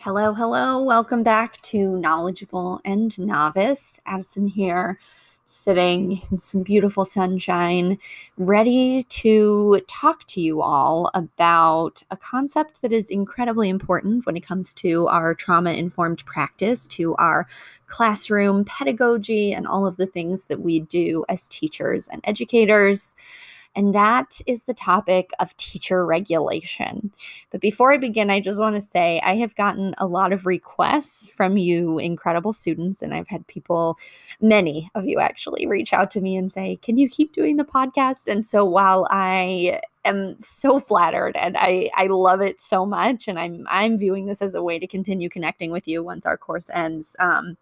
Hello, hello. Welcome back to Knowledgeable and Novice. Addison here, sitting in some beautiful sunshine, ready to talk to you all about a concept that is incredibly important when it comes to our trauma informed practice, to our classroom pedagogy, and all of the things that we do as teachers and educators and that is the topic of teacher regulation. But before I begin, I just want to say I have gotten a lot of requests from you, incredible students, and I've had people, many of you actually, reach out to me and say, Can you keep doing the podcast? And so while I am so flattered and I, I love it so much, and I'm I'm viewing this as a way to continue connecting with you once our course ends. Um,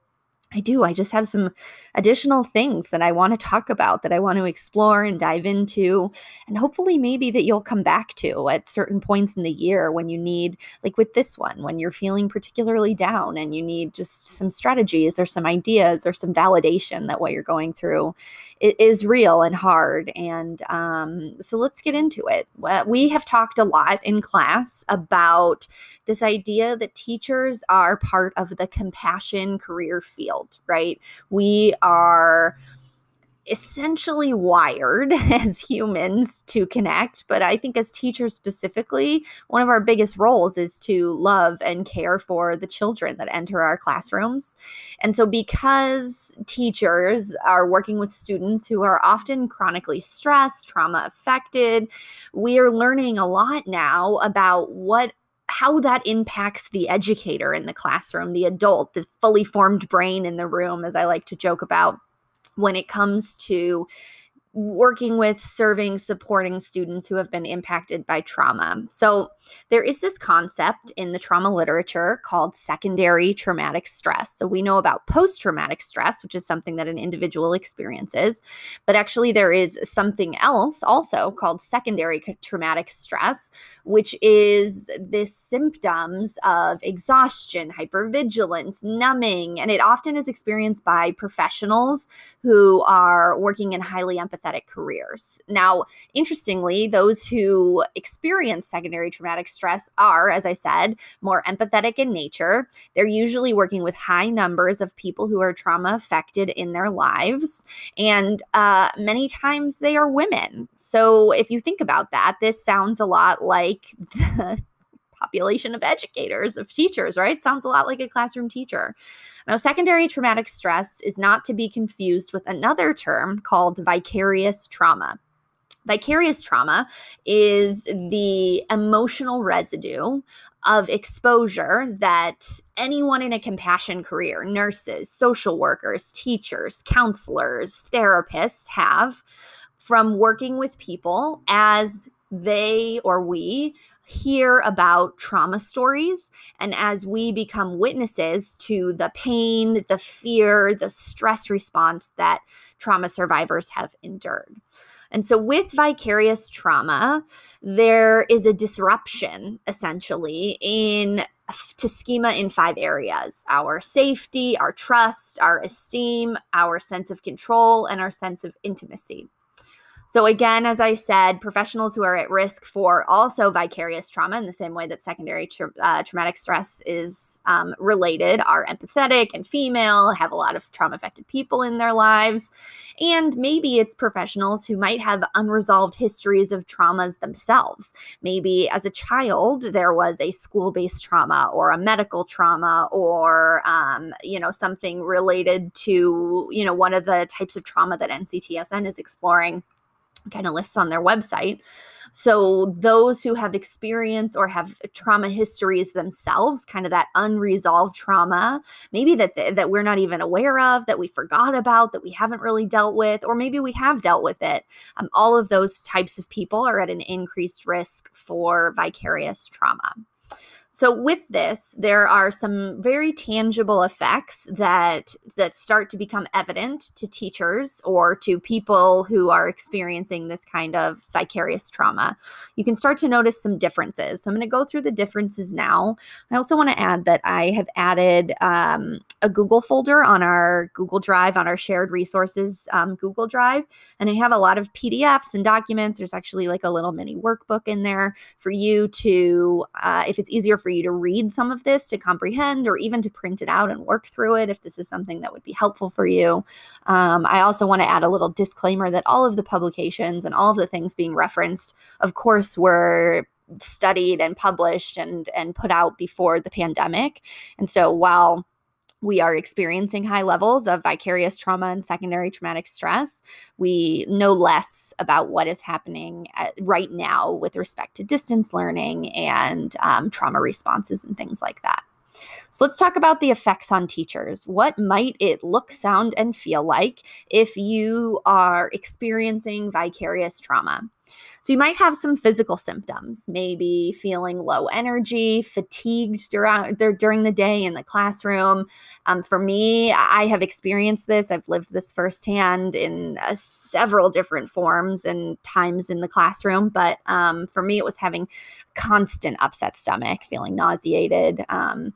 I do. I just have some additional things that I want to talk about, that I want to explore and dive into. And hopefully, maybe that you'll come back to at certain points in the year when you need, like with this one, when you're feeling particularly down and you need just some strategies or some ideas or some validation that what you're going through is real and hard. And um, so let's get into it. We have talked a lot in class about this idea that teachers are part of the compassion career field, right? We are essentially wired as humans to connect. But I think as teachers specifically, one of our biggest roles is to love and care for the children that enter our classrooms. And so, because teachers are working with students who are often chronically stressed, trauma affected, we are learning a lot now about what how that impacts the educator in the classroom, the adult, the fully formed brain in the room, as I like to joke about when it comes to working with serving supporting students who have been impacted by trauma. So there is this concept in the trauma literature called secondary traumatic stress. So we know about post traumatic stress, which is something that an individual experiences, but actually there is something else also called secondary traumatic stress, which is the symptoms of exhaustion, hypervigilance, numbing, and it often is experienced by professionals who are working in highly empathetic careers. Now, interestingly, those who experience secondary traumatic stress are, as I said, more empathetic in nature. They're usually working with high numbers of people who are trauma affected in their lives. And uh, many times they are women. So if you think about that, this sounds a lot like the population of educators, of teachers, right? Sounds a lot like a classroom teacher. Now, secondary traumatic stress is not to be confused with another term called vicarious trauma. Vicarious trauma is the emotional residue of exposure that anyone in a compassion career, nurses, social workers, teachers, counselors, therapists have from working with people as they or we hear about trauma stories and as we become witnesses to the pain, the fear, the stress response that trauma survivors have endured. And so, with vicarious trauma, there is a disruption essentially in to schema in five areas our safety, our trust, our esteem, our sense of control, and our sense of intimacy. So, again, as I said, professionals who are at risk for also vicarious trauma in the same way that secondary tra- uh, traumatic stress is um, related are empathetic and female, have a lot of trauma affected people in their lives. And maybe it's professionals who might have unresolved histories of traumas themselves. Maybe as a child, there was a school based trauma or a medical trauma or, um, you know, something related to, you know, one of the types of trauma that NCTSN is exploring kind of lists on their website. So, those who have experienced or have trauma histories themselves, kind of that unresolved trauma, maybe that th- that we're not even aware of, that we forgot about, that we haven't really dealt with, or maybe we have dealt with it. Um, all of those types of people are at an increased risk for vicarious trauma. So with this, there are some very tangible effects that that start to become evident to teachers or to people who are experiencing this kind of vicarious trauma. You can start to notice some differences. So I'm going to go through the differences now. I also want to add that I have added um, a Google folder on our Google Drive on our shared resources um, Google Drive, and I have a lot of PDFs and documents. There's actually like a little mini workbook in there for you to, uh, if it's easier for you to read some of this to comprehend or even to print it out and work through it if this is something that would be helpful for you. Um, I also want to add a little disclaimer that all of the publications and all of the things being referenced, of course, were studied and published and and put out before the pandemic. And so while we are experiencing high levels of vicarious trauma and secondary traumatic stress. We know less about what is happening at, right now with respect to distance learning and um, trauma responses and things like that. So let's talk about the effects on teachers. What might it look, sound, and feel like if you are experiencing vicarious trauma? So you might have some physical symptoms, maybe feeling low energy, fatigued during, during the day in the classroom. Um, for me, I have experienced this. I've lived this firsthand in uh, several different forms and times in the classroom. But um, for me, it was having constant upset stomach, feeling nauseated. Um,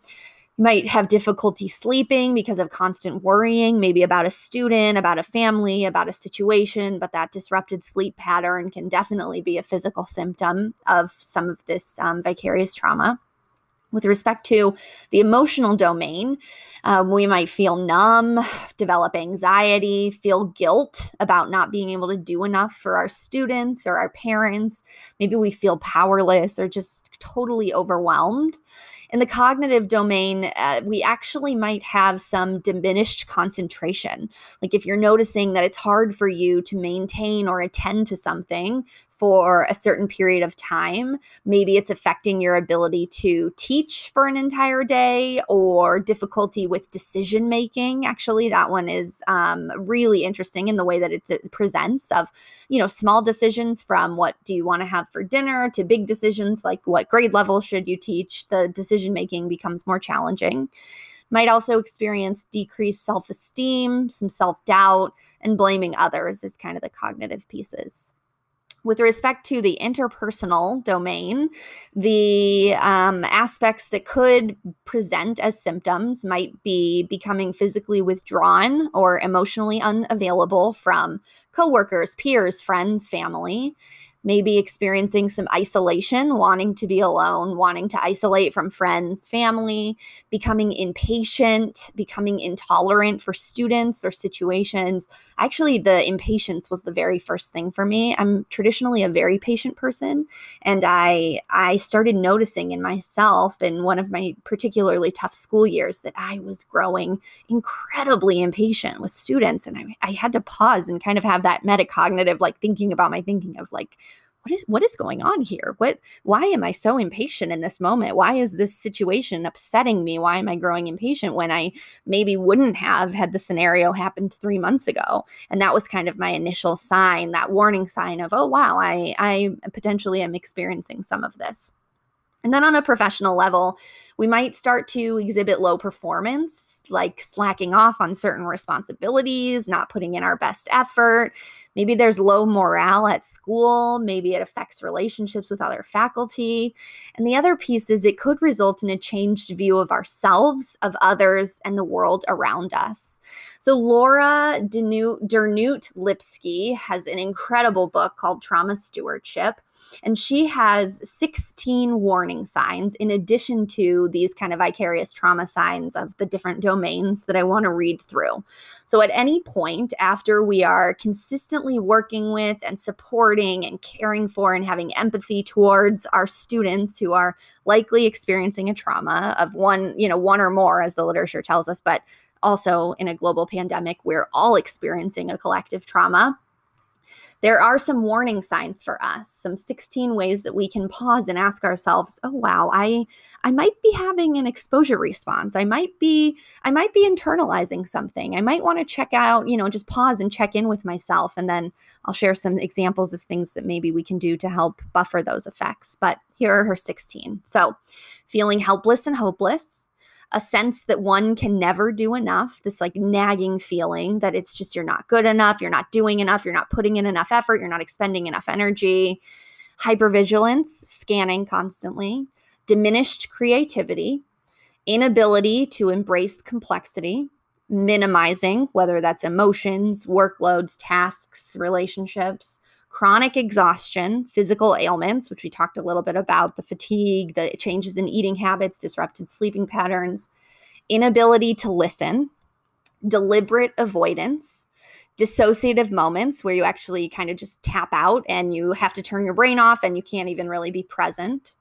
might have difficulty sleeping because of constant worrying, maybe about a student, about a family, about a situation, but that disrupted sleep pattern can definitely be a physical symptom of some of this um, vicarious trauma. With respect to the emotional domain, um, we might feel numb, develop anxiety, feel guilt about not being able to do enough for our students or our parents. Maybe we feel powerless or just totally overwhelmed. In the cognitive domain, uh, we actually might have some diminished concentration. Like if you're noticing that it's hard for you to maintain or attend to something for a certain period of time. Maybe it's affecting your ability to teach for an entire day or difficulty with decision making. Actually, that one is um, really interesting in the way that it presents of, you know, small decisions from what do you want to have for dinner to big decisions like what grade level should you teach. The decision making becomes more challenging. Might also experience decreased self esteem, some self doubt, and blaming others is kind of the cognitive pieces with respect to the interpersonal domain, the um, aspects that could present as symptoms might be becoming physically withdrawn or emotionally unavailable from coworkers, peers, friends, family maybe experiencing some isolation, wanting to be alone, wanting to isolate from friends, family, becoming impatient, becoming intolerant for students or situations. Actually, the impatience was the very first thing for me. I'm traditionally a very patient person, and I I started noticing in myself in one of my particularly tough school years that I was growing incredibly impatient with students and I, I had to pause and kind of have that metacognitive like thinking about my thinking of like what is what is going on here? What why am i so impatient in this moment? Why is this situation upsetting me? Why am i growing impatient when i maybe wouldn't have had the scenario happened 3 months ago? And that was kind of my initial sign that warning sign of oh wow i i potentially am experiencing some of this. And then on a professional level, we might start to exhibit low performance, like slacking off on certain responsibilities, not putting in our best effort. Maybe there's low morale at school. Maybe it affects relationships with other faculty. And the other piece is it could result in a changed view of ourselves, of others, and the world around us. So, Laura Dernoot Lipsky has an incredible book called Trauma Stewardship and she has 16 warning signs in addition to these kind of vicarious trauma signs of the different domains that I want to read through. So, at any point after we are consistently working with and supporting and caring for and having empathy towards our students who are likely experiencing a trauma of one, you know, one or more, as the literature tells us, but also in a global pandemic, we're all experiencing a collective trauma there are some warning signs for us some 16 ways that we can pause and ask ourselves oh wow i i might be having an exposure response. I might be i might be internalizing something. I might want to check out you know just pause and check in with myself and then i'll share some examples of things that maybe we can do to help buffer those effects. But here are her 16 so feeling helpless and hopeless a sense that one can never do enough, this like nagging feeling that it's just you're not good enough, you're not doing enough, you're not putting in enough effort, you're not expending enough energy, hypervigilance, scanning constantly, diminished creativity, inability to embrace complexity, minimizing, whether that's emotions, workloads, tasks, relationships, chronic exhaustion, physical ailments, which we talked a little bit about, the fatigue, the changes in eating habits, disrupted sleeping patterns, inability to listen, deliberate avoidance, dissociative moments where you actually kind of just tap out and you have to turn your brain off and you can't even really be present.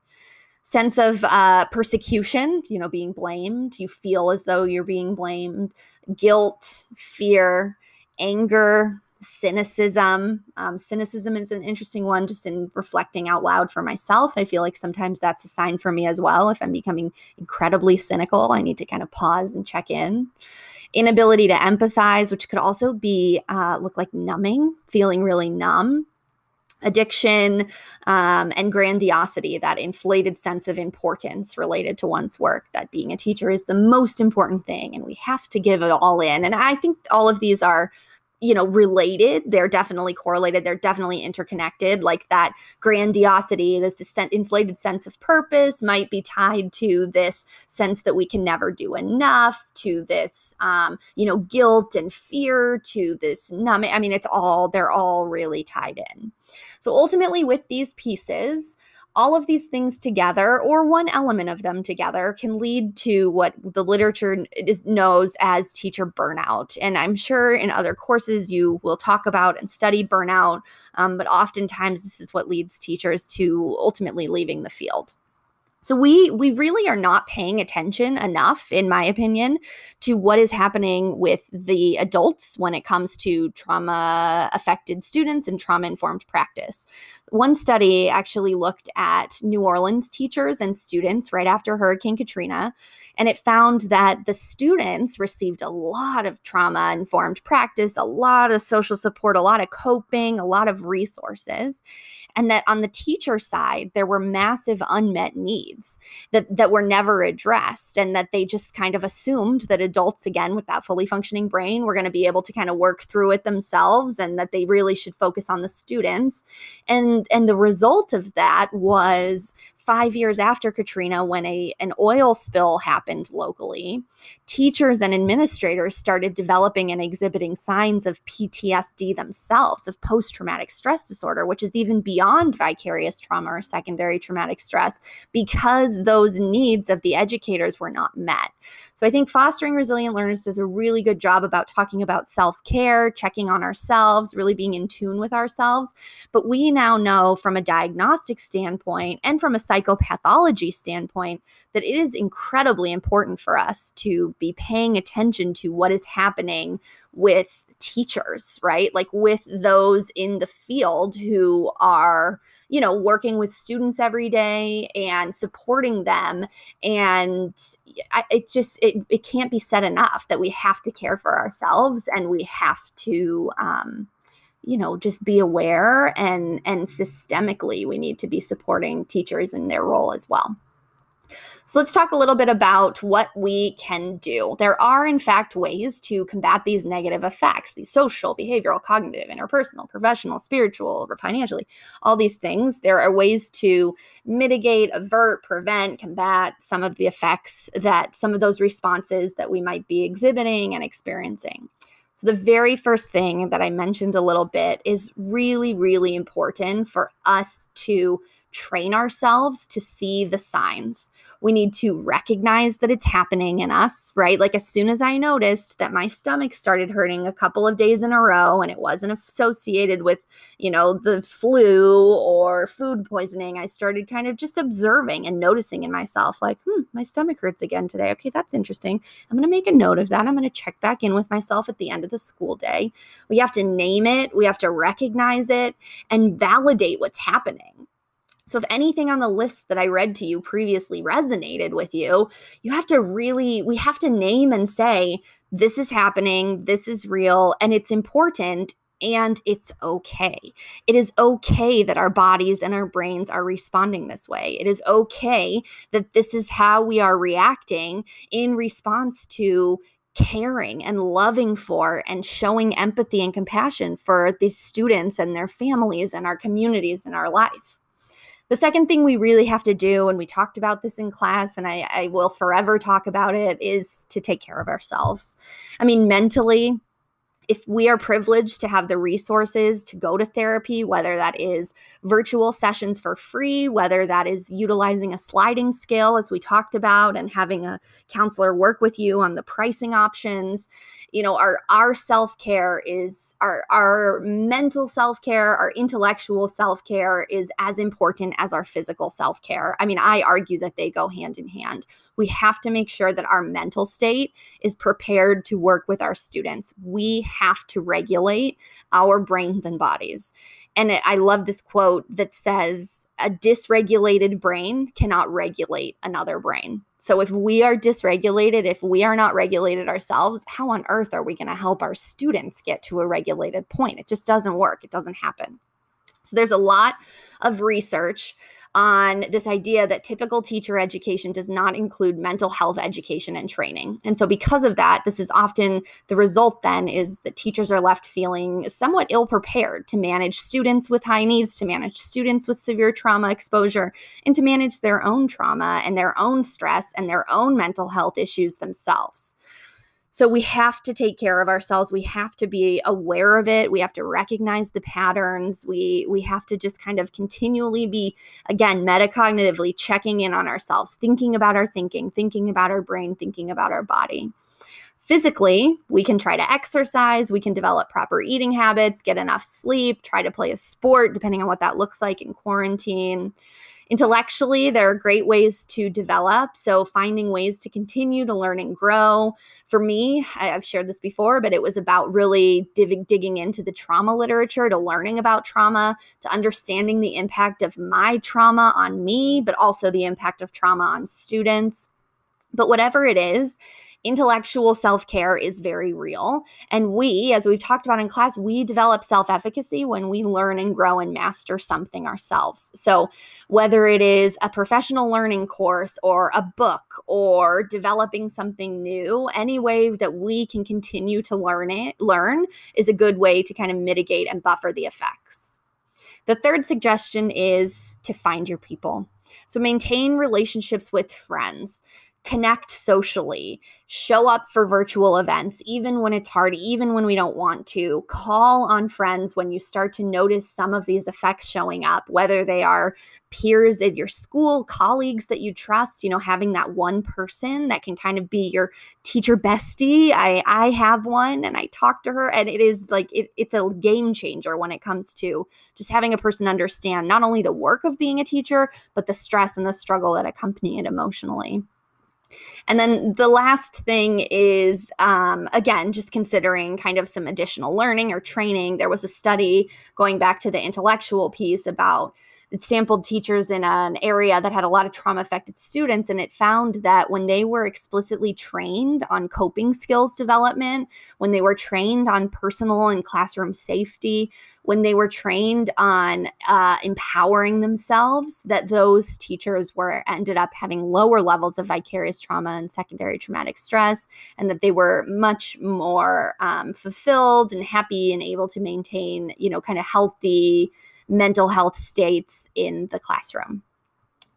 Sense of uh, persecution, you know, being blamed. You feel as though you're being blamed. Guilt, fear, anger, cynicism. Um, cynicism is an interesting one just in reflecting out loud for myself. I feel like sometimes that's a sign for me as well. If I'm becoming incredibly cynical, I need to kind of pause and check in. Inability to empathize, which could also be uh, look like numbing, feeling really numb addiction um, and grandiosity, that inflated sense of importance related to one's work, that being a teacher is the most important thing and we have to give it all in. And I think all of these are you know related they're definitely correlated they're definitely interconnected like that grandiosity this inflated sense of purpose might be tied to this sense that we can never do enough to this um, you know guilt and fear to this numbing i mean it's all they're all really tied in. So ultimately with these pieces all of these things together, or one element of them together, can lead to what the literature knows as teacher burnout. And I'm sure in other courses you will talk about and study burnout, um, but oftentimes this is what leads teachers to ultimately leaving the field. So we we really are not paying attention enough in my opinion to what is happening with the adults when it comes to trauma affected students and trauma informed practice. One study actually looked at New Orleans teachers and students right after Hurricane Katrina and it found that the students received a lot of trauma informed practice, a lot of social support, a lot of coping, a lot of resources. And that on the teacher side, there were massive unmet needs that, that were never addressed, and that they just kind of assumed that adults, again, with that fully functioning brain, were going to be able to kind of work through it themselves and that they really should focus on the students. And, and the result of that was five years after Katrina, when a an oil spill happened locally, teachers and administrators started developing and exhibiting signs of PTSD themselves, of post traumatic stress disorder, which is even beyond vicarious trauma or secondary traumatic stress, because those needs of the educators were not met. So I think fostering resilient learners does a really good job about talking about self care, checking on ourselves, really being in tune with ourselves. But we now know from a diagnostic standpoint and from a psychopathology standpoint that it is incredibly important for us to be paying attention to what is happening with teachers, right? Like with those in the field who are, you know, working with students every day and supporting them. And it just, it, it can't be said enough that we have to care for ourselves and we have to, um, you know just be aware and and systemically we need to be supporting teachers in their role as well so let's talk a little bit about what we can do. There are, in fact, ways to combat these negative effects these social, behavioral, cognitive, interpersonal, professional, spiritual, or financially, all these things. There are ways to mitigate, avert, prevent, combat some of the effects that some of those responses that we might be exhibiting and experiencing. So, the very first thing that I mentioned a little bit is really, really important for us to train ourselves to see the signs. We need to recognize that it's happening in us, right? Like as soon as I noticed that my stomach started hurting a couple of days in a row and it wasn't associated with, you know, the flu or food poisoning, I started kind of just observing and noticing in myself, like, hmm, my stomach hurts again today. Okay, that's interesting. I'm going to make a note of that. I'm going to check back in with myself at the end of the school day. We have to name it, we have to recognize it and validate what's happening so, if anything on the list that I read to you previously resonated with you, you have to really, we have to name and say, this is happening, this is real, and it's important. And it's okay. It is okay that our bodies and our brains are responding this way. It is okay that this is how we are reacting in response to caring and loving for and showing empathy and compassion for these students and their families and our communities and our life. The second thing we really have to do, and we talked about this in class, and I, I will forever talk about it, is to take care of ourselves. I mean, mentally, if we are privileged to have the resources to go to therapy, whether that is virtual sessions for free, whether that is utilizing a sliding scale, as we talked about, and having a counselor work with you on the pricing options, you know, our our self-care is our our mental self-care, our intellectual self-care is as important as our physical self-care. I mean, I argue that they go hand in hand we have to make sure that our mental state is prepared to work with our students. We have to regulate our brains and bodies. And I love this quote that says, a dysregulated brain cannot regulate another brain. So if we are dysregulated, if we are not regulated ourselves, how on earth are we going to help our students get to a regulated point? It just doesn't work. It doesn't happen. So there's a lot of research on this idea that typical teacher education does not include mental health education and training. And so because of that, this is often the result then is that teachers are left feeling somewhat ill prepared to manage students with high needs, to manage students with severe trauma exposure, and to manage their own trauma and their own stress and their own mental health issues themselves. So we have to take care of ourselves. We have to be aware of it. We have to recognize the patterns. We we have to just kind of continually be again metacognitively checking in on ourselves, thinking about our thinking, thinking about our brain, thinking about our body. Physically, we can try to exercise, we can develop proper eating habits, get enough sleep, try to play a sport depending on what that looks like in quarantine. Intellectually, there are great ways to develop. So, finding ways to continue to learn and grow. For me, I've shared this before, but it was about really digging, digging into the trauma literature, to learning about trauma, to understanding the impact of my trauma on me, but also the impact of trauma on students. But whatever it is, intellectual self care is very real. And we, as we've talked about in class, we develop self efficacy when we learn and grow and master something ourselves. So, whether it is a professional learning course or a book or developing something new, any way that we can continue to learn it, learn is a good way to kind of mitigate and buffer the effects. The third suggestion is to find your people. So maintain relationships with friends connect socially, show up for virtual events, even when it's hard, even when we don't want to. Call on friends when you start to notice some of these effects showing up, whether they are peers at your school, colleagues that you trust, you know, having that one person that can kind of be your teacher bestie. I I have one and I talk to her and it is like it, it's a game changer when it comes to just having a person understand not only the work of being a teacher, but the stress and the struggle that accompany it emotionally. And then the last thing is, um, again, just considering kind of some additional learning or training. There was a study going back to the intellectual piece about it sampled teachers in an area that had a lot of trauma affected students and it found that when they were explicitly trained on coping skills development when they were trained on personal and classroom safety when they were trained on uh, empowering themselves that those teachers were ended up having lower levels of vicarious trauma and secondary traumatic stress and that they were much more um, fulfilled and happy and able to maintain you know kind of healthy mental health states in the classroom.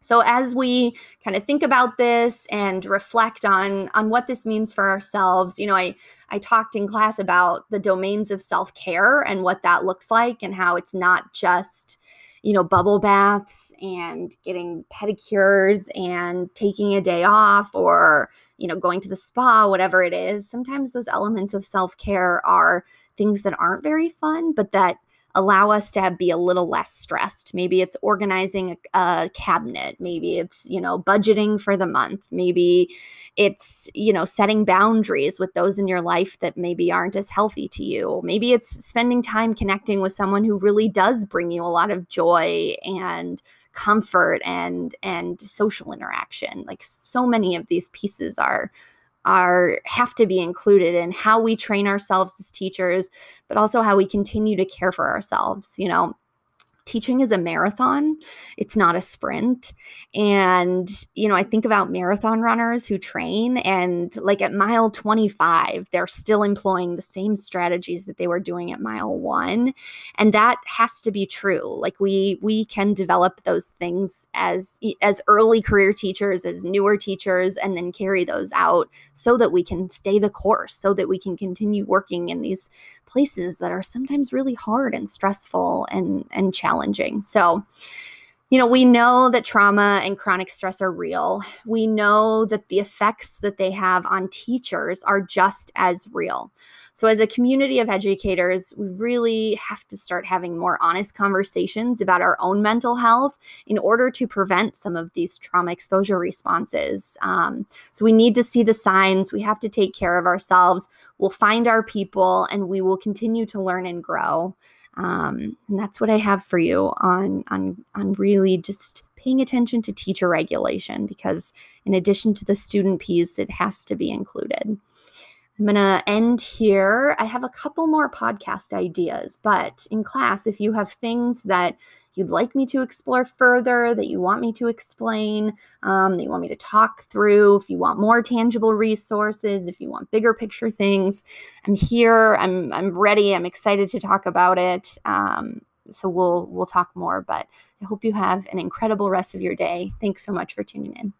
So as we kind of think about this and reflect on on what this means for ourselves, you know, I I talked in class about the domains of self-care and what that looks like and how it's not just you know bubble baths and getting pedicures and taking a day off or you know going to the spa whatever it is. Sometimes those elements of self-care are things that aren't very fun but that allow us to have, be a little less stressed. Maybe it's organizing a, a, cabinet. Maybe it's, you know, budgeting for the month. Maybe it's, you know, setting boundaries with those in your life that maybe aren't as healthy to you. Maybe it's spending time connecting with someone who really does bring you a lot of joy and comfort and and social interaction. Like so many of these pieces are are have to be included in how we train ourselves as teachers but also how we continue to care for ourselves you know teaching is a marathon. It's not a sprint. And you know i think about marathon runners who train and like at mile 25 they're still employing the same strategies that they were doing at mile 1 and that has to be true. Like we we can develop those things as as early career teachers as newer teachers and then carry those out so that we can stay the course so that we can continue working in these places that are sometimes really hard and stressful and and challenging. So, you know, we know that trauma and chronic stress are real. We know that the effects that they have on teachers are just as real. So, as a community of educators, we really have to start having more honest conversations about our own mental health in order to prevent some of these trauma exposure responses. Um, so, we need to see the signs. We have to take care of ourselves. We'll find our people and we will continue to learn and grow. Um, and that's what I have for you on on on really just paying attention to teacher regulation because in addition to the student piece, it has to be included. I'm going to end here. I have a couple more podcast ideas, but in class, if you have things that you'd like me to explore further, that you want me to explain, um, that you want me to talk through, if you want more tangible resources, if you want bigger picture things, I'm here. I'm I'm ready. I'm excited to talk about it. Um, so we'll we'll talk more. But I hope you have an incredible rest of your day. Thanks so much for tuning in.